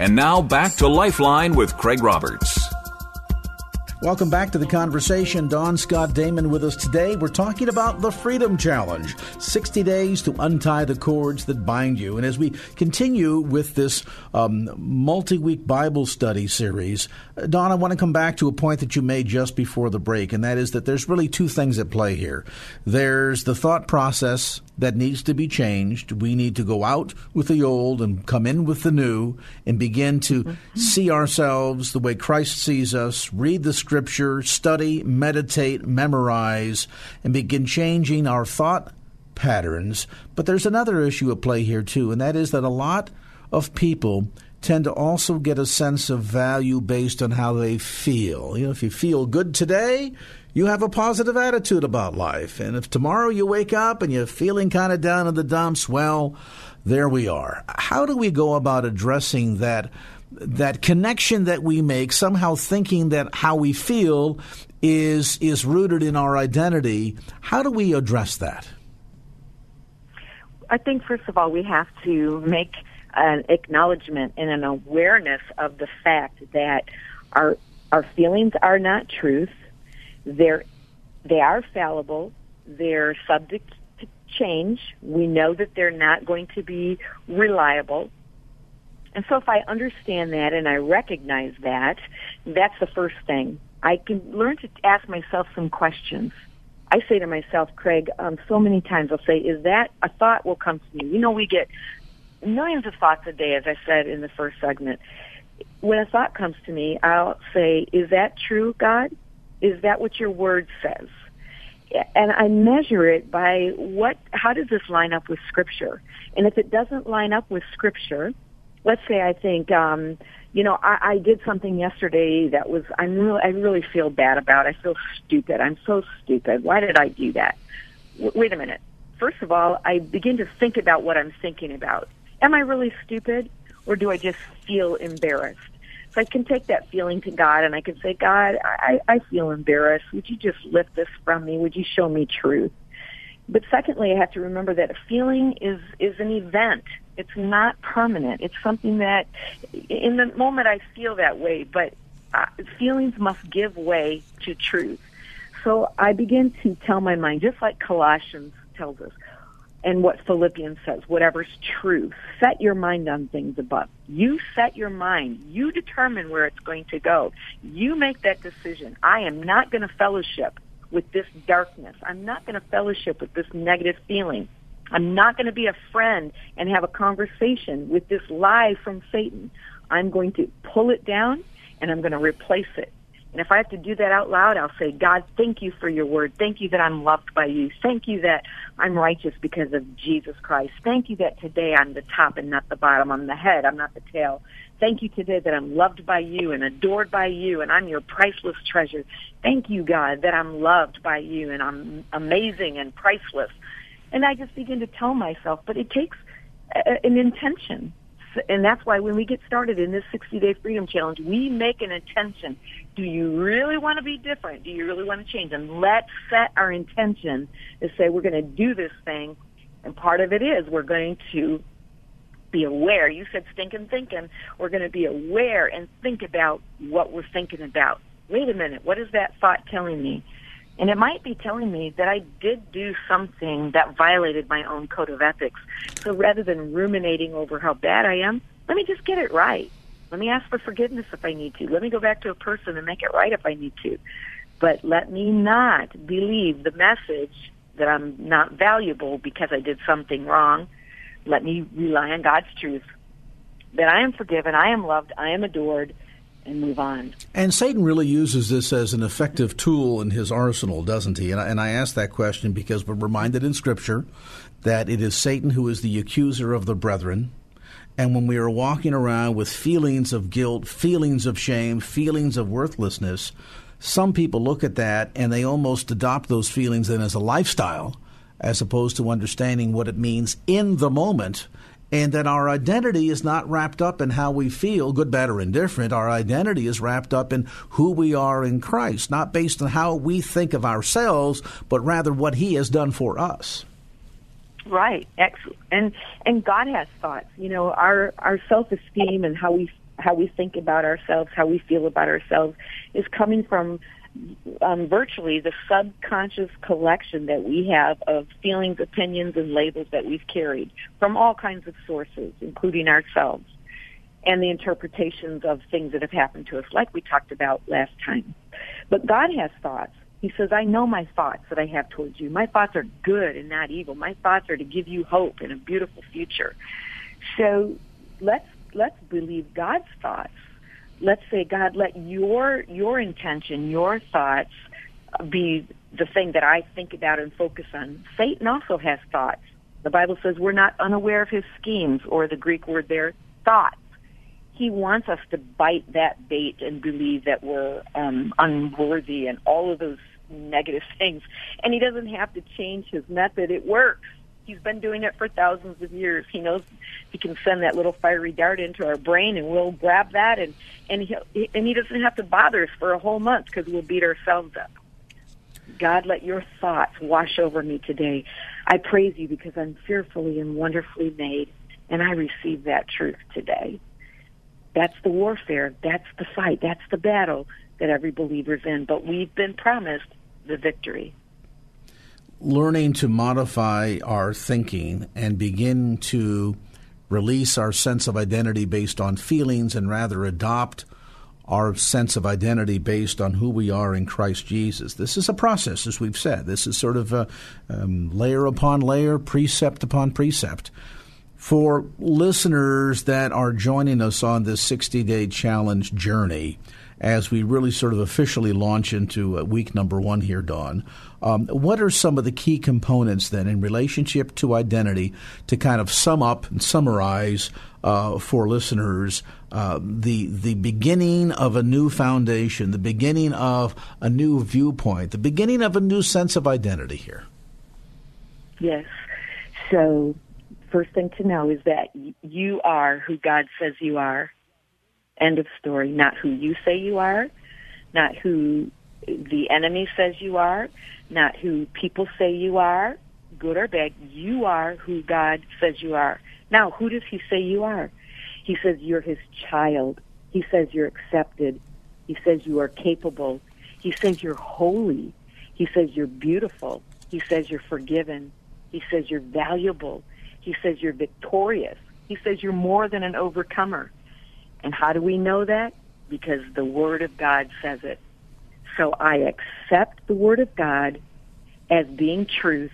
And now back to Lifeline with Craig Roberts. Welcome back to the conversation. Dawn Scott Damon with us today. We're talking about the Freedom Challenge 60 days to untie the cords that bind you. And as we continue with this um, multi week Bible study series, Dawn, I want to come back to a point that you made just before the break, and that is that there's really two things at play here. There's the thought process that needs to be changed. We need to go out with the old and come in with the new and begin to mm-hmm. see ourselves the way Christ sees us, read the scripture, study, meditate, memorize, and begin changing our thought patterns. But there's another issue at play here, too, and that is that a lot of people tend to also get a sense of value based on how they feel. You know, if you feel good today, you have a positive attitude about life. And if tomorrow you wake up and you're feeling kind of down in the dumps, well, there we are. How do we go about addressing that that connection that we make, somehow thinking that how we feel is is rooted in our identity? How do we address that? I think first of all we have to make an acknowledgement and an awareness of the fact that our our feelings are not truth they're they are fallible. They're subject to change. We know that they're not going to be reliable. And so if I understand that and I recognize that, that's the first thing. I can learn to ask myself some questions. I say to myself, Craig, um, so many times I'll say, is that a thought will come to me? You know, we get millions of thoughts a day, as I said in the first segment. When a thought comes to me, I'll say, is that true, God? Is that what your word says? And I measure it by what, how does this line up with scripture? And if it doesn't line up with scripture, let's say I think, um, you know, I, I did something yesterday that was, I'm really, I really feel bad about. I feel stupid. I'm so stupid. Why did I do that? W- wait a minute. First of all, I begin to think about what I'm thinking about. Am I really stupid or do I just feel embarrassed? So I can take that feeling to God and I can say, God, I, I feel embarrassed. Would you just lift this from me? Would you show me truth? But secondly, I have to remember that a feeling is, is an event. It's not permanent. It's something that in the moment I feel that way, but uh, feelings must give way to truth. So I begin to tell my mind, just like Colossians tells us, and what Philippians says, whatever's true. Set your mind on things above. You set your mind. You determine where it's going to go. You make that decision. I am not going to fellowship with this darkness. I'm not going to fellowship with this negative feeling. I'm not going to be a friend and have a conversation with this lie from Satan. I'm going to pull it down and I'm going to replace it and if I have to do that out loud, I'll say, God, thank you for your word. Thank you that I'm loved by you. Thank you that I'm righteous because of Jesus Christ. Thank you that today I'm the top and not the bottom. I'm the head. I'm not the tail. Thank you today that I'm loved by you and adored by you and I'm your priceless treasure. Thank you, God, that I'm loved by you and I'm amazing and priceless. And I just begin to tell myself, but it takes an intention and that's why when we get started in this 60 day freedom challenge, we make an intention. Do you really want to be different? Do you really want to change? And let's set our intention to say we're going to do this thing. And part of it is we're going to be aware. You said stinking thinking. We're going to be aware and think about what we're thinking about. Wait a minute. What is that thought telling me? And it might be telling me that I did do something that violated my own code of ethics. So rather than ruminating over how bad I am, let me just get it right. Let me ask for forgiveness if I need to. Let me go back to a person and make it right if I need to. But let me not believe the message that I'm not valuable because I did something wrong. Let me rely on God's truth that I am forgiven, I am loved, I am adored, and move on. And Satan really uses this as an effective tool in his arsenal, doesn't he? And I, and I ask that question because we're reminded in Scripture that it is Satan who is the accuser of the brethren. And when we are walking around with feelings of guilt, feelings of shame, feelings of worthlessness, some people look at that and they almost adopt those feelings then as a lifestyle as opposed to understanding what it means in the moment and that our identity is not wrapped up in how we feel, good, bad, or indifferent. Our identity is wrapped up in who we are in Christ, not based on how we think of ourselves, but rather what He has done for us. Right, excellent. And and God has thoughts. You know, our our self esteem and how we how we think about ourselves, how we feel about ourselves, is coming from um, virtually the subconscious collection that we have of feelings, opinions, and labels that we've carried from all kinds of sources, including ourselves, and the interpretations of things that have happened to us, like we talked about last time. But God has thoughts. He says, I know my thoughts that I have towards you. My thoughts are good and not evil. My thoughts are to give you hope and a beautiful future. So let's let's believe God's thoughts let's say, God, let your your intention, your thoughts be the thing that I think about and focus on. Satan also has thoughts. The Bible says we're not unaware of his schemes, or the Greek word there, thoughts. He wants us to bite that bait and believe that we're um, unworthy and all of those negative things. And he doesn't have to change his method. It works. He's been doing it for thousands of years. He knows he can send that little fiery dart into our brain, and we'll grab that, and and he and he doesn't have to bother us for a whole month because we'll beat ourselves up. God, let your thoughts wash over me today. I praise you because I'm fearfully and wonderfully made, and I receive that truth today. That's the warfare. That's the fight. That's the battle that every believer's in. But we've been promised the victory learning to modify our thinking and begin to release our sense of identity based on feelings and rather adopt our sense of identity based on who we are in Christ Jesus. This is a process, as we've said. This is sort of a um, layer upon layer, precept upon precept. For listeners that are joining us on this 60 day challenge journey, as we really sort of officially launch into uh, week number one here, Dawn. Um, what are some of the key components then in relationship to identity to kind of sum up and summarize uh, for listeners uh, the the beginning of a new foundation, the beginning of a new viewpoint, the beginning of a new sense of identity here? Yes. So, first thing to know is that you are who God says you are End of story. Not who you say you are, not who the enemy says you are, not who people say you are, good or bad. You are who God says you are. Now, who does he say you are? He says you're his child. He says you're accepted. He says you are capable. He says you're holy. He says you're beautiful. He says you're forgiven. He says you're valuable. He says you're victorious. He says you're more than an overcomer. And how do we know that? Because the Word of God says it. So I accept the Word of God as being truth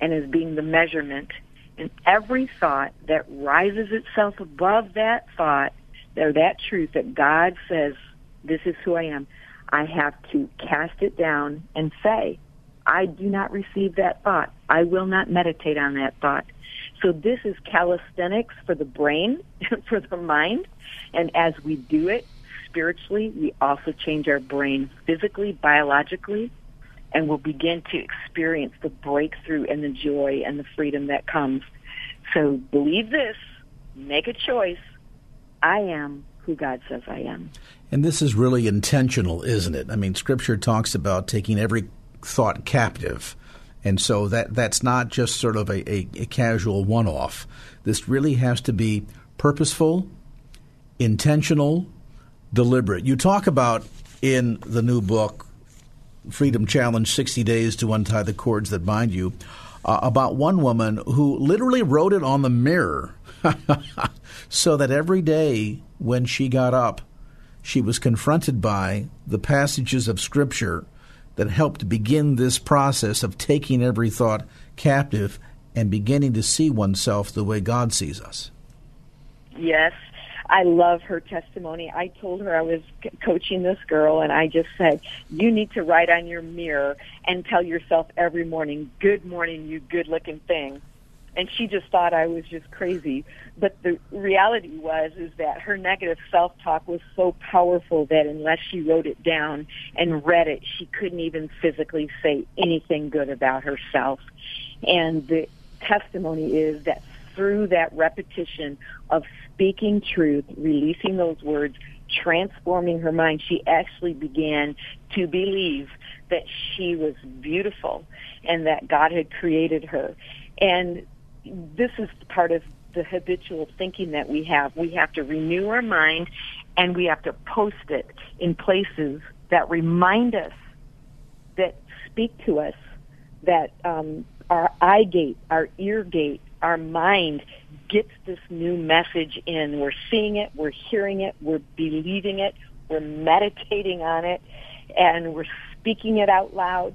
and as being the measurement. And every thought that rises itself above that thought, or that truth that God says, this is who I am, I have to cast it down and say, I do not receive that thought. I will not meditate on that thought. So this is calisthenics for the brain, for the mind. And as we do it spiritually, we also change our brain physically, biologically, and we'll begin to experience the breakthrough and the joy and the freedom that comes. So believe this, make a choice. I am who God says I am. And this is really intentional, isn't it? I mean, Scripture talks about taking every thought captive. And so that that's not just sort of a, a, a casual one off. This really has to be purposeful, intentional, deliberate. You talk about in the new book, Freedom Challenge 60 Days to Untie the Cords That Bind You, uh, about one woman who literally wrote it on the mirror so that every day when she got up, she was confronted by the passages of Scripture that helped begin this process of taking every thought captive and beginning to see oneself the way God sees us. Yes, I love her testimony. I told her I was coaching this girl, and I just said, You need to write on your mirror and tell yourself every morning, Good morning, you good looking thing. And she just thought I was just crazy. But the reality was is that her negative self-talk was so powerful that unless she wrote it down and read it, she couldn't even physically say anything good about herself. And the testimony is that through that repetition of speaking truth, releasing those words, transforming her mind, she actually began to believe that she was beautiful and that God had created her. And this is part of the habitual thinking that we have. We have to renew our mind and we have to post it in places that remind us, that speak to us, that um, our eye gate, our ear gate, our mind gets this new message in. We're seeing it, we're hearing it, we're believing it, we're meditating on it, and we're speaking it out loud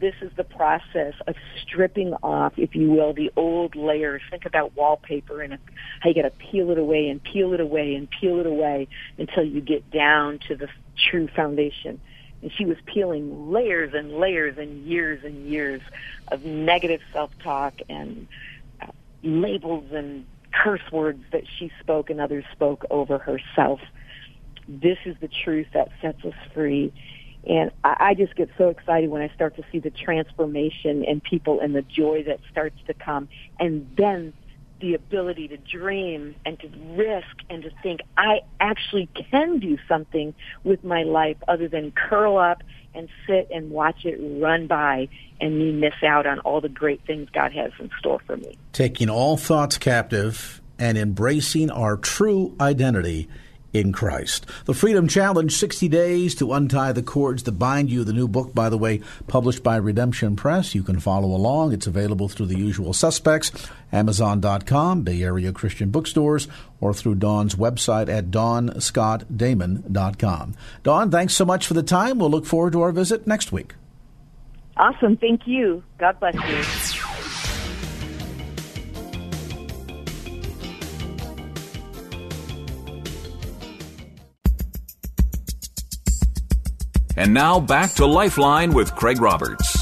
this is the process of stripping off, if you will, the old layers. Think about wallpaper and how you got to peel it away and peel it away and peel it away until you get down to the true foundation. And she was peeling layers and layers and years and years of negative self-talk and uh, labels and curse words that she spoke and others spoke over herself. This is the truth that sets us free and I, I just get so excited when I start to see the transformation in people and the joy that starts to come. And then the ability to dream and to risk and to think I actually can do something with my life other than curl up and sit and watch it run by and me miss out on all the great things God has in store for me. Taking all thoughts captive and embracing our true identity in Christ. The Freedom Challenge 60 Days to Untie the Cords That Bind You, the new book, by the way, published by Redemption Press. You can follow along. It's available through the usual suspects Amazon.com, Bay Area Christian bookstores, or through Dawn's website at dawnscottdamon.com. Dawn, thanks so much for the time. We'll look forward to our visit next week. Awesome. Thank you. God bless you. And now back to Lifeline with Craig Roberts.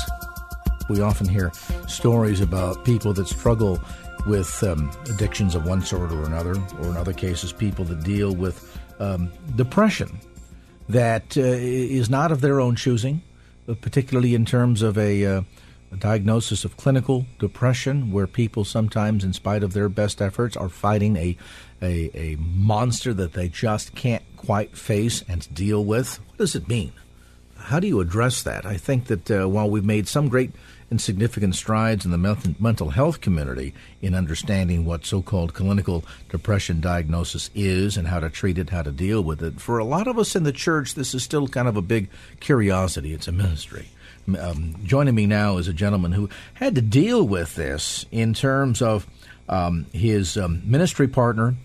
We often hear stories about people that struggle with um, addictions of one sort or another, or in other cases, people that deal with um, depression that uh, is not of their own choosing, particularly in terms of a, uh, a, diagnosis of clinical depression, where people sometimes, in spite of their best efforts, are fighting a, a, a monster that they just can't quite face and deal with. What does it mean? How do you address that? I think that uh, while we've made some great and significant strides in the mental health community in understanding what so-called clinical depression diagnosis is and how to treat it, how to deal with it, for a lot of us in the church, this is still kind of a big curiosity. It's a ministry. Um, joining me now is a gentleman who had to deal with this in terms of um, his um, ministry partner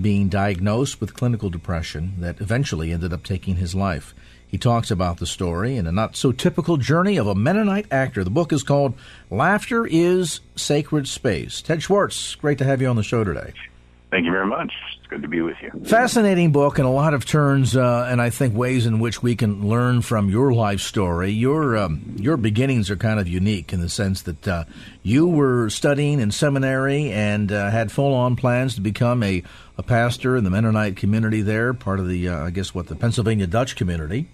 being diagnosed with clinical depression that eventually ended up taking his life. He talks about the story in a not so typical journey of a Mennonite actor. The book is called Laughter is Sacred Space. Ted Swartz, great to have you on the show today. Thank you very much. It's good to be with you. Fascinating book and a lot of turns, uh, and I think ways in which we can learn from your life story. Your um, your beginnings are kind of unique in the sense that uh, you were studying in seminary and uh, had full on plans to become a, a pastor in the Mennonite community there, part of the uh, I guess what the Pennsylvania Dutch community.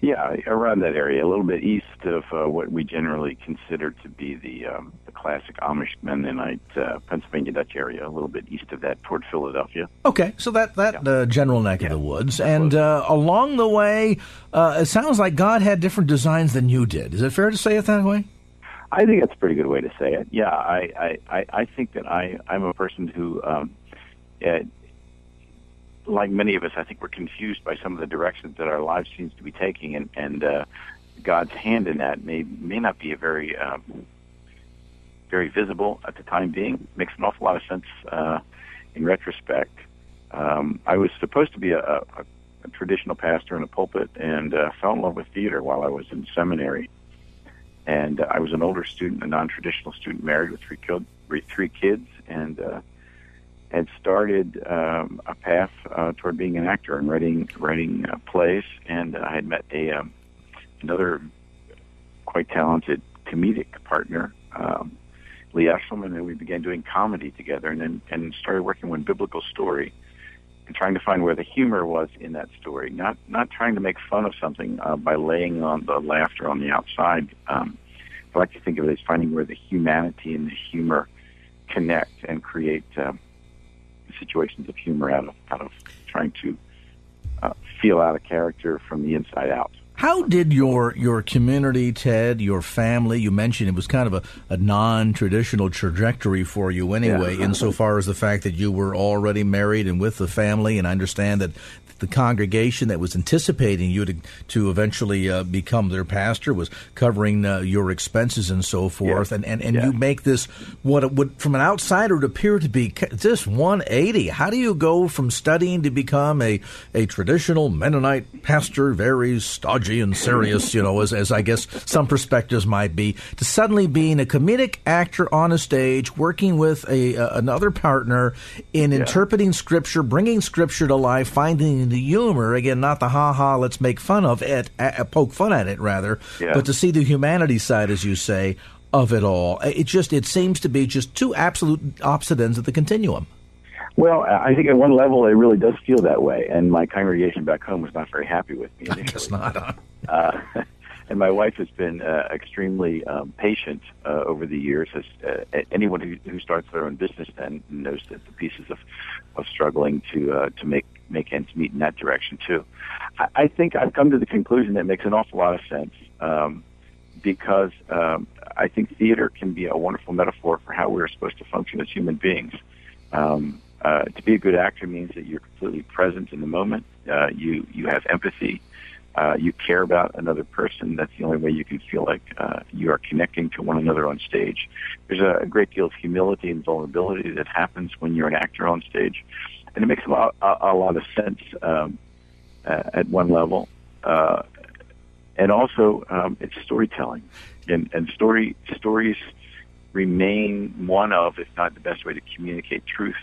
Yeah, around that area, a little bit east of uh, what we generally consider to be the um, the classic Amish Mennonite uh, Pennsylvania Dutch area, a little bit east of that toward Philadelphia. Okay, so that that yeah. uh, general neck yeah. of the woods, and uh, along the way, uh, it sounds like God had different designs than you did. Is it fair to say it that way? I think that's a pretty good way to say it. Yeah, I I, I think that I I'm a person who. Um, like many of us, I think we're confused by some of the directions that our lives seems to be taking, and and uh, God's hand in that may may not be a very um, very visible at the time being. Makes an awful lot of sense uh, in retrospect. Um, I was supposed to be a, a, a traditional pastor in a pulpit, and uh, fell in love with theater while I was in seminary. And uh, I was an older student, a non-traditional student, married with three, kid, three kids, and uh, had started um, a path uh, toward being an actor and writing writing uh, plays, and I had met a um, another quite talented comedic partner, um, Lee Eshleman, and we began doing comedy together, and then and started working on biblical story, and trying to find where the humor was in that story. Not not trying to make fun of something uh, by laying on the laughter on the outside. Um, I like to think of it as finding where the humanity and the humor connect and create um, situations of humor out of out of trying to uh, feel out a character from the inside out. How did your your community, Ted, your family? You mentioned it was kind of a, a non traditional trajectory for you anyway, Yeah. insofar as the fact that you were already married and with the family, and I understand that the congregation that was anticipating you to to eventually uh, become their pastor was covering uh, your expenses and so forth, Yeah. and and, and Yeah. you make this what it would from an outsider would appear to be just 180. How do you go from studying to become a a traditional Mennonite pastor, very stodgy and serious, you know, as as I guess some perspectives might be, to suddenly being a comedic actor on a stage, working with a, a another partner in interpreting scripture, bringing scripture to life, finding the humor again, not the ha ha, let's make fun of it, uh, poke fun at it rather, Yeah. but to see the humanity side, as you say, of it all. It just it seems to be just two absolute opposite ends of the continuum. Well, I think at one level it really does feel that way, and my congregation back home was not very happy with me. I guess not. Huh? Uh, and my wife has been uh, extremely um, patient uh, over the years. As uh, anyone who, who starts their own business then knows that the pieces of of struggling to uh, to make make ends meet in that direction too. I, I think I've come to the conclusion that makes an awful lot of sense. Um, because um, I think theater can be a wonderful metaphor for how we're supposed to function as human beings. Um, uh, to be a good actor means that you're completely present in the moment. Uh, you you have empathy. Uh, you care about another person. That's the only way you can feel like uh, you are connecting to one another on stage. There's a, a great deal of humility and vulnerability that happens when you're an actor on stage, and it makes a lot a, a lot of sense um, uh, at one level. Uh, and also um, it's storytelling, and and story stories remain one of, if not the best way to communicate truth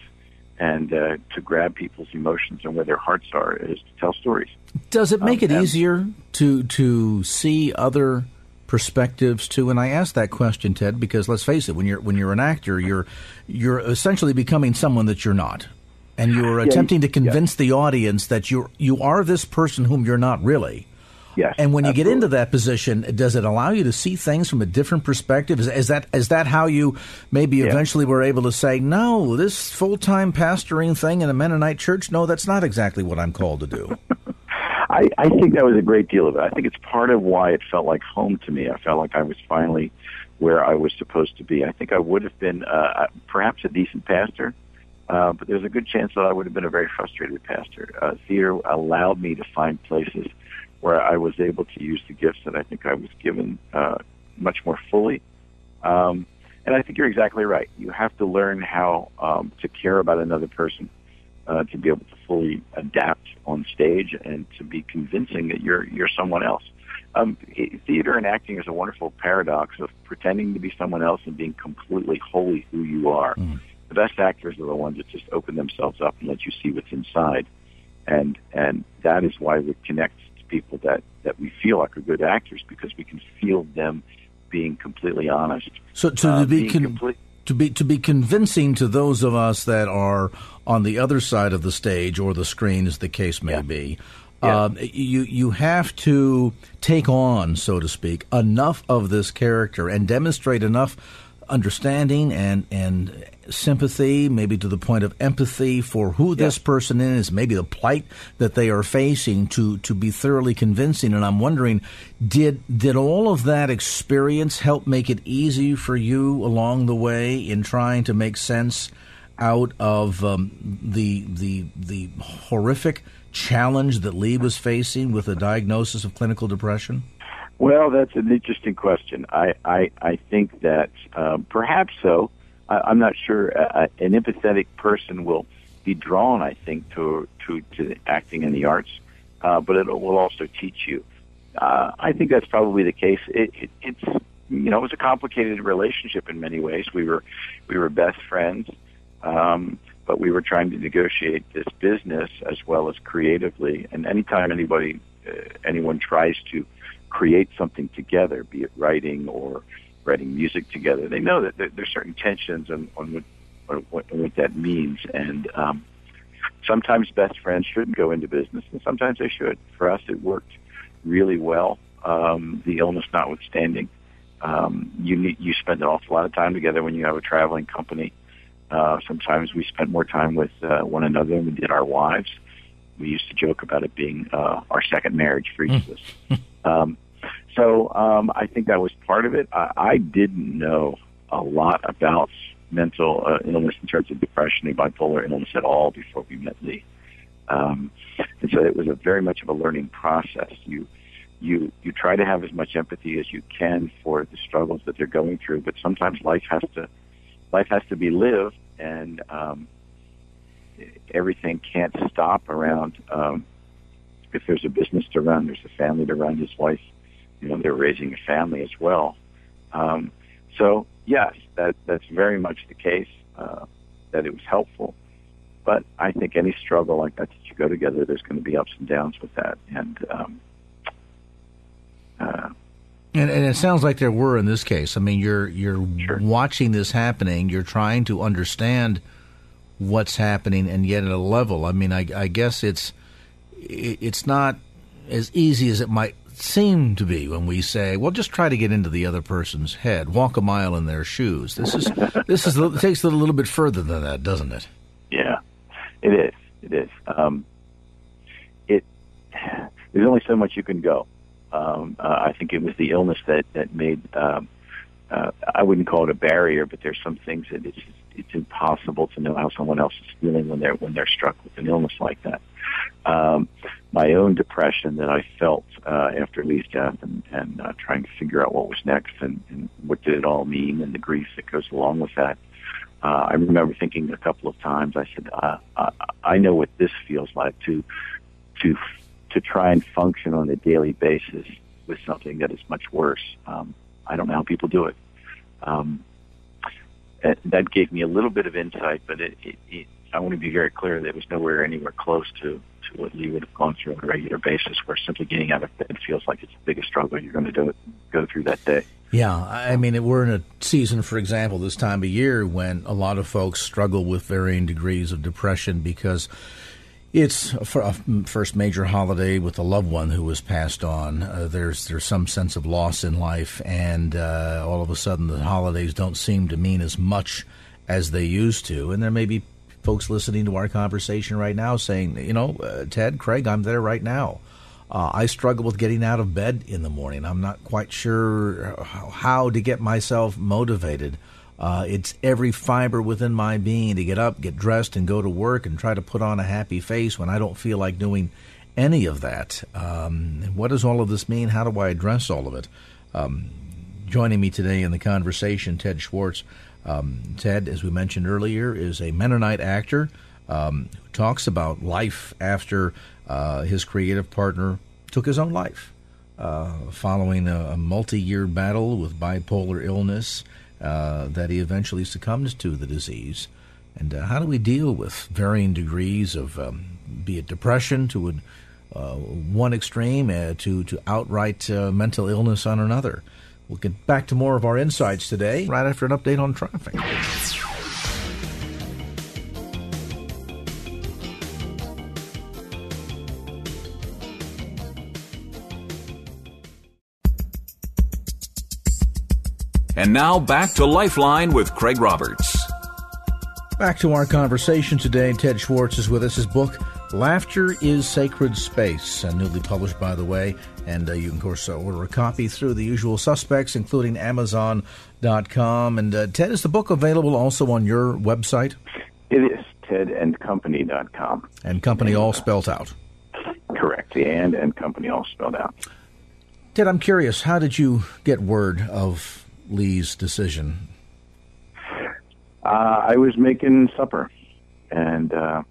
and uh, to grab people's emotions and where their hearts are is to tell stories. Does it make Um, it easier to to see other perspectives too? And I ask that question, Ted, because let's face it, when you're when you're an actor, you're you're essentially becoming someone that you're not. And you're attempting to convince the audience that you you are this person whom you're not really. Yes. And when you get into that position, does it allow you to see things from a different perspective? Is, is that is that how you maybe Yeah. eventually were able to say, no, this full time pastoring thing in a Mennonite church, no, that's not exactly what I'm called to do. I, I think that was a great deal of it. I think it's part of why it felt like home to me. I felt like I was finally where I was supposed to be. I think I would have been uh, perhaps a decent pastor, uh, but there's a good chance that I would have been a very frustrated pastor. Uh, theater allowed me to find places where I was able to use the gifts that I think I was given uh, much more fully. Um, and I think you're exactly right. You have to learn how um, to care about another person uh, to be able to fully adapt on stage and to be convincing that you're you're someone else. Um, theater and acting is a wonderful paradox of pretending to be someone else and being completely wholly who you are. The best actors are the ones that just open themselves up and let you see what's inside, and and that is why we connect people that that we feel like are good actors because we can feel them being completely honest. So to Uh, be con- complete- to be to be convincing to those of us that are on the other side of the stage or the screen, as the case may be, Yeah. um, you you have to take on, so to speak, enough of this character and demonstrate enough understanding and and sympathy, maybe to the point of empathy for who this person is, maybe the plight that they are facing, to to be thoroughly convincing. And I'm wondering, did did all of that experience help make it easy for you along the way in trying to make sense out of um, the the the horrific challenge that Lee was facing with a diagnosis of clinical depression? Well, that's an interesting question. I, I, I think that um, perhaps so. I, I'm not sure. Uh, an empathetic person will be drawn, I think, to to, to acting in the arts, uh, but it will also teach you. Uh, I think that's probably the case. It, it, it's you know it was a complicated relationship in many ways. We were we were best friends, um, but we were trying to negotiate this business as well as creatively. And anytime anybody uh, anyone tries to create something together, be it writing or writing music together. They know that there, there's certain tensions on, on what, on what, on what that means, and um, sometimes best friends shouldn't go into business, and sometimes they should. For us, it worked really well. Um, the illness notwithstanding, um, you need, you spend an awful lot of time together when you have a traveling company. Uh, sometimes we spent more time with uh, one another than we did our wives. We used to joke about it being uh, our second marriage for each of us. Um, so um, I think that was part of it. I, I didn't know a lot about mental uh, illness in terms of depression and bipolar illness at all before we met Lee. Um, and so it was a very much of a learning process. You you you try to have as much empathy as you can for the struggles that they're going through, but sometimes life has to life has to be lived, and um, everything can't stop around. Um, if there's a business to run, there's a family to run. His wife, you know, they're raising a family as well. Um, so yes, that that's very much the case. Uh, that it was helpful, but I think any struggle like that that you go together, there's going to be ups and downs with that, and um, uh, and, and, it sounds like there were in this case. I mean, you're you're sure. watching this happening. You're trying to understand what's happening, and yet at a level. I mean, I, I guess it's it's not as easy as it might seem to be when we say, "Well, just try to get into the other person's head, walk a mile in their shoes." This is this is takes it a little bit further than that, doesn't it? Yeah, it is. It is. Um, it there's only so much you can go. Um, uh, I think it was the illness that that made. Um, uh, I wouldn't call it a barrier, but there's some things that it's it's impossible to know how someone else is feeling when they're when they're struck with an illness like that. Um, my own depression that I felt uh, after Lee's death, and, and uh, trying to figure out what was next and, and what did it all mean, and the grief that goes along with that. Uh, I remember thinking a couple of times. I said, uh, I, I know what this feels like to to to try and function on a daily basis with something that is much worse. Um, I don't know how people do it. Um, that gave me a little bit of insight, but it, it, it, I want to be very clear that it was nowhere anywhere close to, to what Lee would have gone through on a regular basis, where simply getting out of bed feels like it's the biggest struggle you're going to do it, go through that day. Yeah, I mean, we're in a season, for example, this time of year when a lot of folks struggle with varying degrees of depression because it's a first major holiday with a loved one who was passed on. Uh, there's there's some sense of loss in life, and uh, all of a sudden the holidays don't seem to mean as much as they used to. And there may be folks listening to our conversation right now saying, you know, uh, Ted, Craig, I'm there right now. Uh, I struggle with getting out of bed in the morning. I'm not quite sure how to get myself motivated. Uh, it's every fiber within my being to get up, get dressed, and go to work and try to put on a happy face when I don't feel like doing any of that. Um, what does all of this mean? How do I address all of it? Um, joining me today in the conversation, Ted Swartz. Um, Ted, as we mentioned earlier, is a Mennonite actor um, who talks about life after uh, his creative partner took his own life. Uh, following a, a multi year battle with bipolar illness, uh, that he eventually succumbs to the disease. And uh, how do we deal with varying degrees of, um, be it depression to uh, one extreme uh, to, to outright mental illness on another? We'll get back to more of our insights today right after an update on traffic. And now back to Lifeline with Craig Roberts. Back to our conversation today. Ted Swartz is with us. His book, Laughter is Sacred Space, uh, newly published, by the way. And uh, you can, of course, uh, order a copy through the usual suspects, including Amazon.com. And uh, Ted, is the book available also on your website? It is, tedandcompany.com. And company and, all spelled out? Correct. The and and company all spelled out. Ted, I'm curious, how did you get word of Lee's decision? Uh, I was making supper, and uh,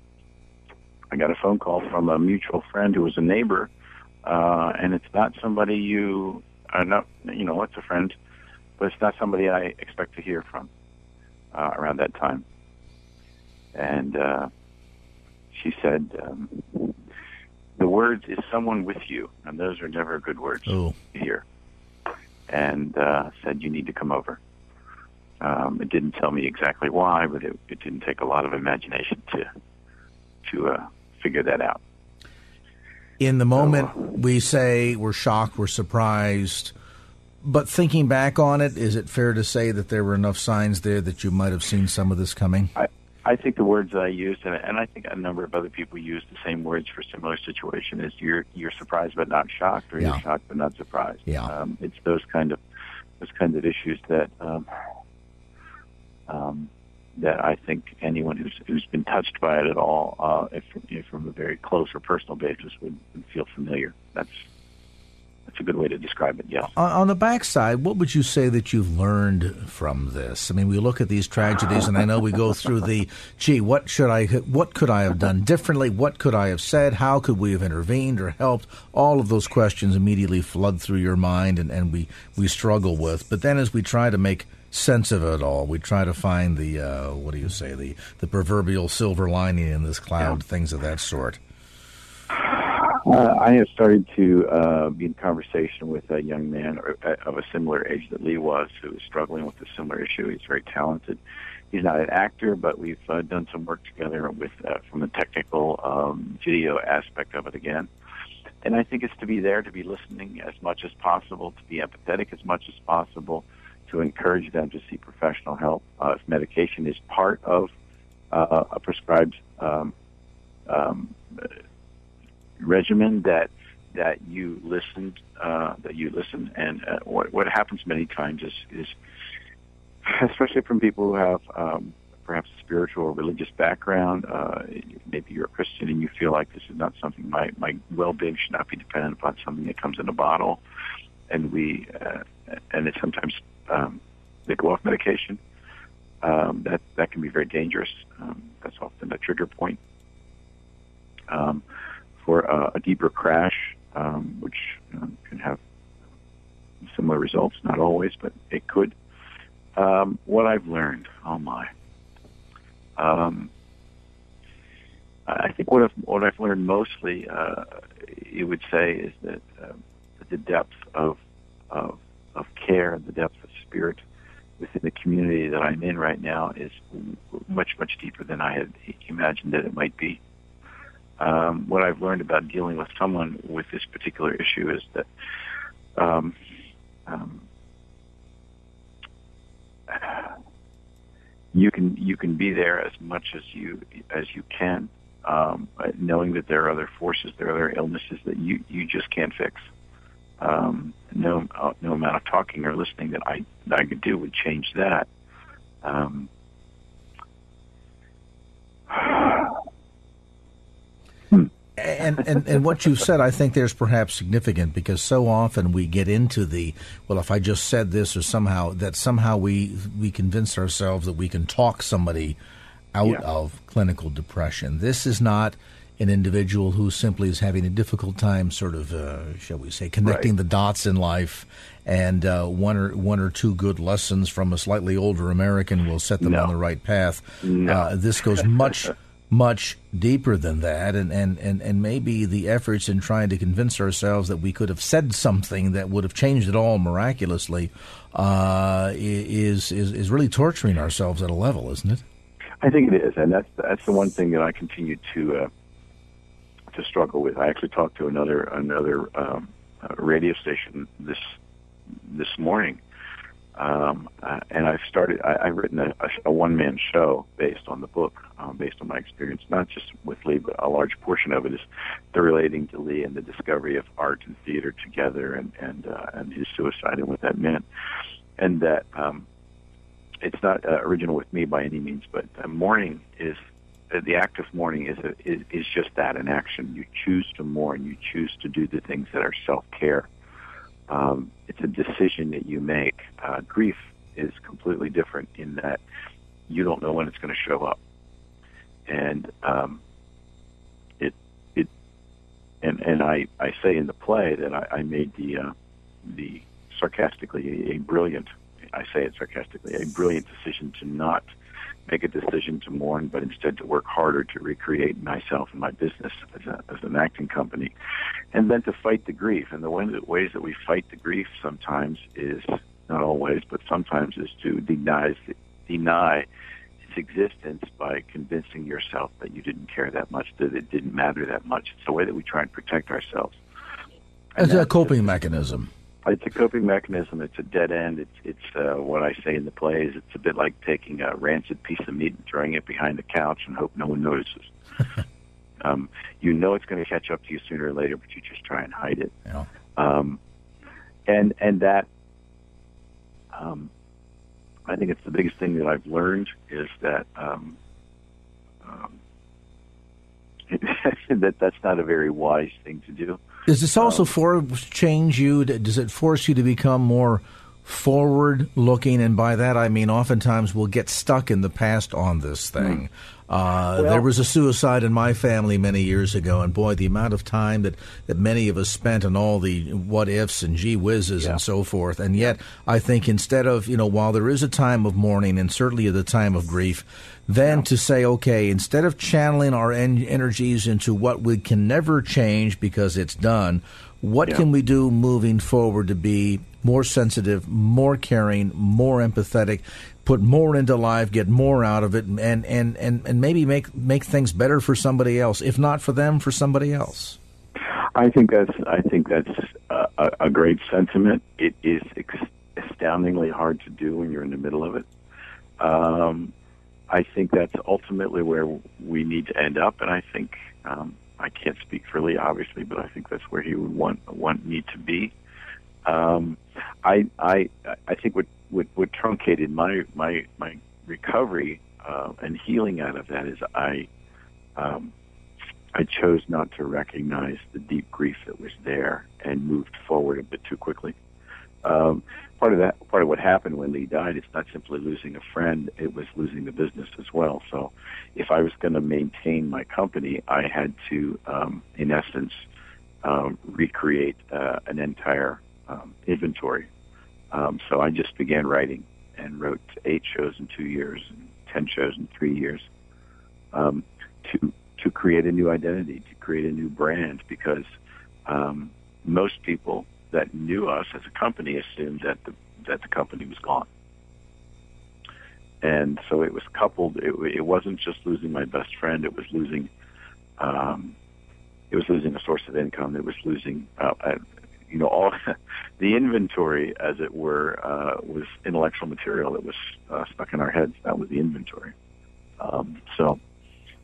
I got a phone call from a mutual friend who was a neighbor, uh, and it's not somebody you, uh, not you know, it's a friend, but it's not somebody I expect to hear from uh, around that time. And uh, she said, um, "The words is someone with you," and those are never good words oh. to hear. and uh, said, "You need to come over." Um, it didn't tell me exactly why, but it, it didn't take a lot of imagination to to uh, figure that out. In the moment, so, uh, we say we're shocked, we're surprised. But thinking back on it, is it fair to say that there were enough signs there that you might have seen some of this coming? I, I think the words I used, and, and I think a number of other people used the same words for similar situation, is you're you're surprised but not shocked, or yeah. you're shocked but not surprised. Yeah. Um, it's those kind of those kinds of issues that um, um, that I think anyone who's who's been touched by it at all, uh, if, if from a very close or personal basis, would, would feel familiar. That's that's a good way to describe it. Yes. On, the backside, what would you say that you've learned from this? I mean, we look at these tragedies, and I know we go through the, gee, what should I, what could I have done differently? What could I have said? How could we have intervened or helped? All of those questions immediately flood through your mind, and, and we we struggle with. But then, as we try to make sense of it all. We try to find the uh, what do you say the the proverbial silver lining in this cloud, yeah. things of that sort. Uh, I have started to uh, be in conversation with a young man uh, of a similar age that Lee was, who is struggling with a similar issue. He's very talented. He's not an actor, but we've uh, done some work together with uh, from the technical um, video aspect of it again. And I think it's to be there, to be listening as much as possible, to be empathetic as much as possible, to encourage them to see professional help. Uh, if medication is part of uh, a prescribed um, um, regimen, that that you listened, uh, that you listen, and uh, what what happens many times is is especially from people who have um, perhaps a spiritual or religious background. Uh, maybe you're a Christian and you feel like this is not something my my well-being should not be dependent upon something that comes in a bottle, and we uh, and it sometimes um, they go off medication. Um, that that can be very dangerous. Um, that's often a trigger point um, for a deeper crash, um, which um, can have similar results. Not always, but it could. Um, what I've learned, oh my. I think what I've, what I've learned mostly, uh, you would say, is that uh, the depth of of of care, and the depth of spirit within the community that I'm in right now is much, much deeper than I had imagined that it might be. Um, what I've learned about dealing with someone with this particular issue is that um, um, you can you can be there as much as you as you can, um, knowing that there are other forces, there are other illnesses that you you just can't fix um, no uh, no amount of talking or listening that I that I could do would change that. Um, and, and and what you've said, I think there's perhaps significant because so often we get into the well, if I just said this or somehow that somehow we we convince ourselves that we can talk somebody out yeah. of clinical depression. This is not an individual who simply is having a difficult time, sort of, uh, shall we say, connecting right. the dots in life, and uh, one or one or two good lessons from a slightly older American will set them no. on the right path. No. Uh, this goes much. much deeper than that, and, and, and, and maybe the efforts in trying to convince ourselves that we could have said something that would have changed it all miraculously uh, is, is is really torturing ourselves at a level, isn't it? I think it is, and that's that's the one thing that I continue to uh, to struggle with. I actually talked to another another um, uh, radio station this this morning, um, uh, and I've started. I, I've written a, a one man show based on the book, um, based on my experience, not just with Lee, but a large portion of it is the relating to Lee and the discovery of art and theater together, and and uh, and his suicide and what that meant, and that. Um, it's not uh, original with me by any means, but uh, mourning is the act of mourning is, a, is is just that an action. You choose to mourn. You choose to do the things that are self care. Um, it's a decision that you make. Uh, grief is completely different in that you don't know when it's going to show up, and um, it it and and I I say in the play that I, I made the uh, the sarcastically a, a brilliant I say it sarcastically a brilliant decision to not make a decision to mourn, but instead to work harder to recreate myself and my business as, a, as an acting company, and then to fight the grief. And the ways that we fight the grief sometimes is not always, but sometimes is to deny deny its existence by convincing yourself that you didn't care that much, that it didn't matter that much. It's the way that we try and protect ourselves. And it's a coping mechanism. It's a coping mechanism. It's a dead end. It's it's uh, what I say in the plays. It's a bit like taking a rancid piece of meat and throwing it behind the couch and hope no one notices. um, you know it's going to catch up to you sooner or later, but you just try and hide it. Yeah. Um, and and that, um, I think it's the biggest thing that I've learned is that um, um, that that's not a very wise thing to do. Does this also um, for change you? Does it force you to become more forward looking? And by that I mean, oftentimes we'll get stuck in the past on this thing. Uh, well, there was a suicide in my family many years ago, and boy, the amount of time that, that many of us spent on all the what ifs and gee whizzes yeah. and so forth. And yet, I think instead of, you know, while there is a time of mourning and certainly the time of grief, then to say, okay, instead of channeling our en- energies into what we can never change because it's done, what yeah. can we do moving forward to be more sensitive, more caring, more empathetic, put more into life, get more out of it, and and and, and maybe make make things better for somebody else, if not for them, for somebody else. I think that's I think that's a, a great sentiment. It is astoundingly hard to do when you're in the middle of it. Um, I think that's ultimately where we need to end up, and I think um, I can't speak for Lee, obviously, but I think that's where he would want want me to be. Um, I I I think what, what what truncated my my my recovery uh, and healing out of that is I um, I chose not to recognize the deep grief that was there and moved forward a bit too quickly. Um, part of that, part of what happened when Lee died, it's not simply losing a friend; it was losing the business as well. So, if I was going to maintain my company, I had to, um, in essence, um, recreate uh, an entire um, inventory. Um, so I just began writing and wrote eight shows in two years, and ten shows in three years, um, to to create a new identity, to create a new brand, because um, most people that knew us as a company assumed that the that the company was gone. And so it was coupled. It, it wasn't just losing my best friend. It was losing. Um, it was losing a source of income. It was losing, uh, you know, all the inventory, as it were, uh, was intellectual material that was uh, stuck in our heads. That was the inventory. Um, so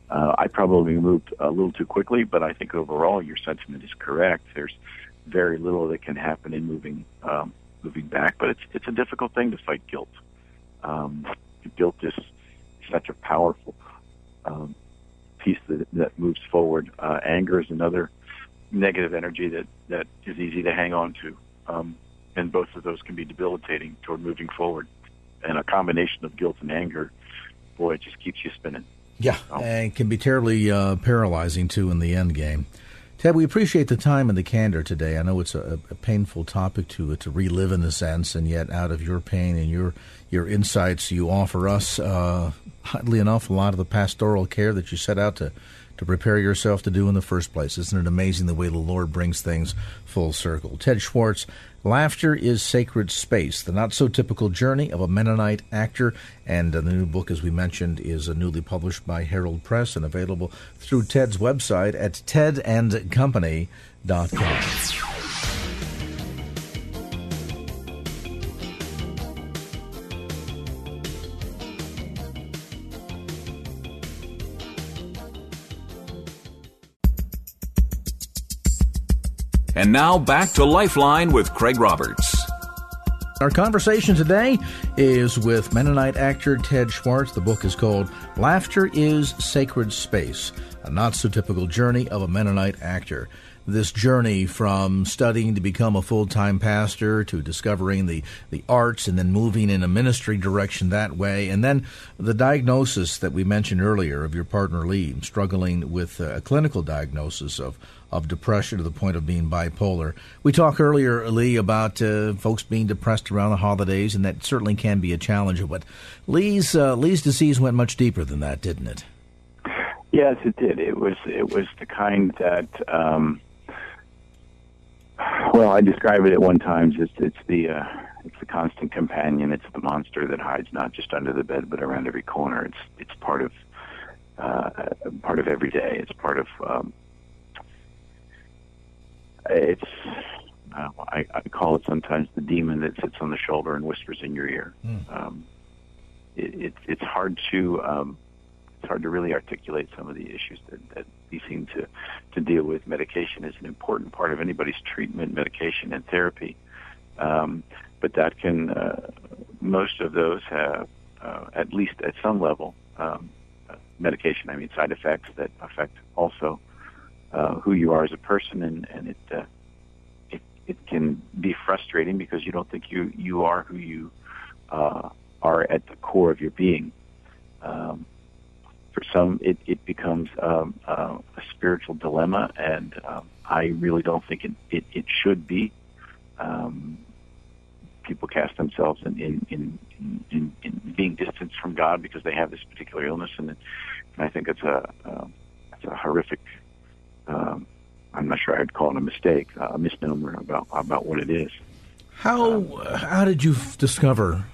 uh, I probably moved a little too quickly, but I think overall your sentiment is correct. There's very little that can happen in moving um, moving back, but it's it's a difficult thing to fight guilt. Um, guilt is such a powerful um, piece that, that moves forward. Uh, anger is another negative energy that that is easy to hang on to, um, and both of those can be debilitating toward moving forward. And a combination of guilt and anger, boy, it just keeps you spinning. Yeah, and can be terribly uh, paralyzing too in the end game. Ted, we appreciate the time and the candor today. I know it's a, a, painful topic to to relive in a sense, and yet out of your pain and your your insights, you offer us, uh, oddly enough, a lot of the pastoral care that you set out to to prepare yourself to do in the first place. Isn't it amazing the way the Lord brings things full circle? Ted Swartz, Laughter is Sacred Space, the not so typical journey of a Mennonite actor. And uh, the new book, as we mentioned, is uh, newly published by Herald Press and available through Ted's website at tedandcompany.com. And now back to Lifeline with Craig Roberts. Our conversation today is with Mennonite actor Ted Swartz. The book is called Laughter is Sacred Space, a not so typical journey of a Mennonite actor. this journey from studying to become a full time pastor to discovering the, the arts and then moving in a ministry direction that way. And then the diagnosis that we mentioned earlier of your partner Lee, struggling with a clinical diagnosis of, of depression to the point of being bipolar. We talked earlier, Lee, about uh, folks being depressed around the holidays, and that certainly can be a challenge. But Lee's, uh, Lee's disease went much deeper than that, didn't it? Yes, it did. It was it was the kind that um, well, I describe it at one time as it's the uh, it's the constant companion. It's the monster that hides not just under the bed but around every corner. It's it's part of uh, part of every day. It's part of um, it's uh, I, I call it sometimes the demon that sits on the shoulder and whispers in your ear. Mm. Um, it, it, it's hard to um, it's hard to really articulate some of the issues that, that we seem to, to deal with. Medication is an important part of anybody's treatment, medication and therapy. Um, but that can, uh, most of those have, uh, at least at some level, um, medication, I mean side effects that affect also uh, who you are as a person, and, and it, uh, it it can be frustrating because you don't think you you are who you uh, are at the core of your being. Um, for some, it, it becomes um, uh, a spiritual dilemma, and um, I really don't think it, it, it should be. Um, people cast themselves in, in, in, in, in being distanced from God because they have this particular illness, and, and I think it's a, uh, it's a horrific. Um, I'm not sure I'd call it a mistake, a misnomer about about what it is. How um, how did you discover?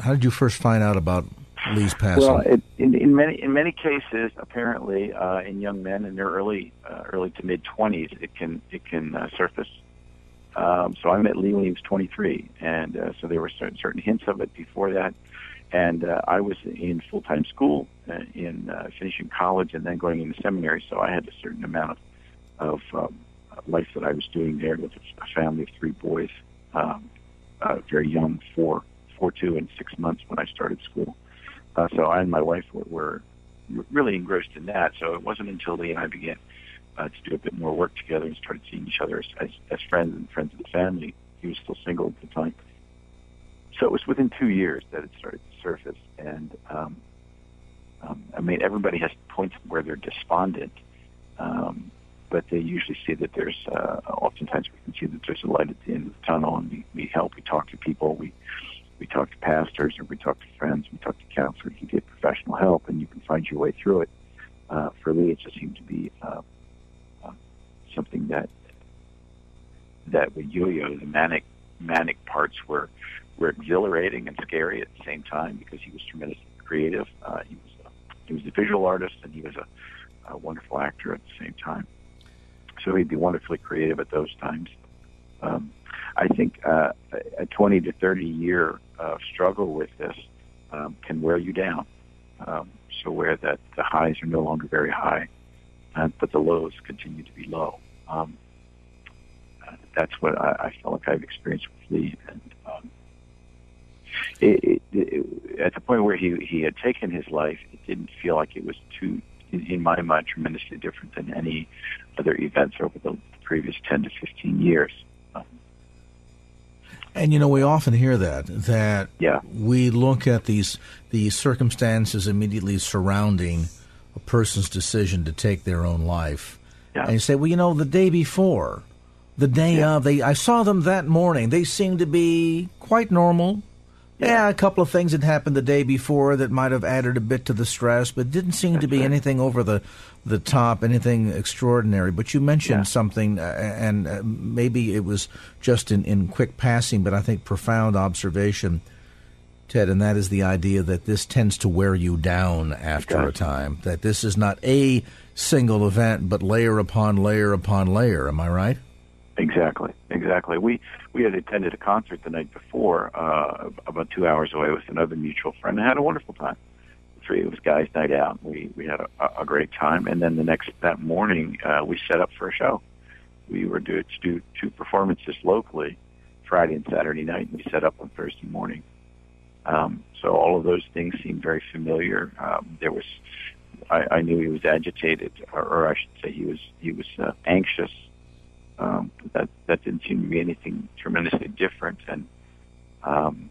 How did you first find out about Lee's passing? Well, it, in, in many in many cases, apparently, uh, in young men in their early uh, early to mid twenties, it can it can uh, surface. Um, so I met Lee when he was 23, and uh, so there were certain, certain hints of it before that. And uh, I was in full time school, uh, in uh, finishing college, and then going into seminary. So I had a certain amount of of um, life that I was doing there with a family of three boys, um, uh, very young, four, four, two, and six months when I started school. Uh, so I and my wife were, were really engrossed in that. So it wasn't until Lee and I began uh, to do a bit more work together and started seeing each other as, as, as friends and friends of the family. He was still single at the time. So it was within two years that it started surface. And um, um, I mean, everybody has points where they're despondent, um, but they usually see that there's, uh, oftentimes we can see that there's a light at the end of the tunnel, and we, we help, we talk to people, we we talk to pastors or we talk to friends, we talk to counselors, you get professional help, and you can find your way through it. Uh, for me, it just seemed to be uh, uh, something that that with yo-yo, the manic manic parts were were exhilarating and scary at the same time because he was tremendously creative. Uh, he was a, he was a visual artist and he was a, a wonderful actor at the same time. So he'd be wonderfully creative at those times. Um, I think uh, a 20 to 30 year uh, struggle with this um, can wear you down. Um, so where that the highs are no longer very high, uh, but the lows continue to be low. Um, uh, that's what I, I felt like I've experienced with Lee. And it, it, at the point where he he had taken his life, it didn't feel like it was too, in, in my mind, tremendously different than any other events over the previous 10 to 15 years. And you know, we often hear that that yeah. we look at these these circumstances immediately surrounding a person's decision to take their own life, yeah. and you say, well, you know, the day before, the day yeah. of, they I saw them that morning. They seemed to be quite normal. Yeah, a couple of things had happened the day before that might have added a bit to the stress, but didn't seem That's to be right. anything over the the top, anything extraordinary. But you mentioned yeah. something, uh, and uh, maybe it was just in, in quick passing, but I think profound observation, Ted, and that is the idea that this tends to wear you down after okay. a time. That this is not a single event, but layer upon layer upon layer. Am I right? Exactly, exactly. We we had attended a concert the night before, uh, about two hours away, with another mutual friend, and had a wonderful time. Three it was guys' night out. We we had a, a great time, and then the next that morning uh, we set up for a show. We were due to do two performances locally, Friday and Saturday night, and we set up on Thursday morning. Um, so all of those things seemed very familiar. Um, there was, I, I knew he was agitated, or, or I should say, he was he was uh, anxious um, that that didn't seem to be anything tremendously different. And um,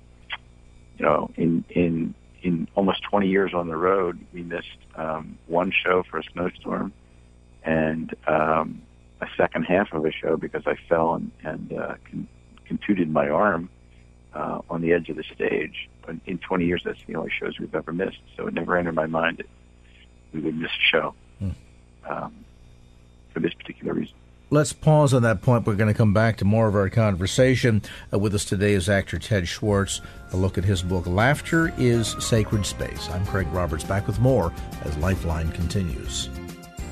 you know, in in in almost 20 years on the road, we missed um, one show for a snowstorm and um, a second half of a show because I fell and, and uh, con- contuted my arm uh, on the edge of the stage. But in 20 years, that's the only shows we've ever missed. So it never entered my mind that we would miss a show um, for this particular reason. Let's pause on that point. We're going to come back to more of our conversation. Uh, with us today is actor Ted Swartz. A look at his book, Laughter is Sacred Space. I'm Craig Roberts, back with more as Lifeline continues.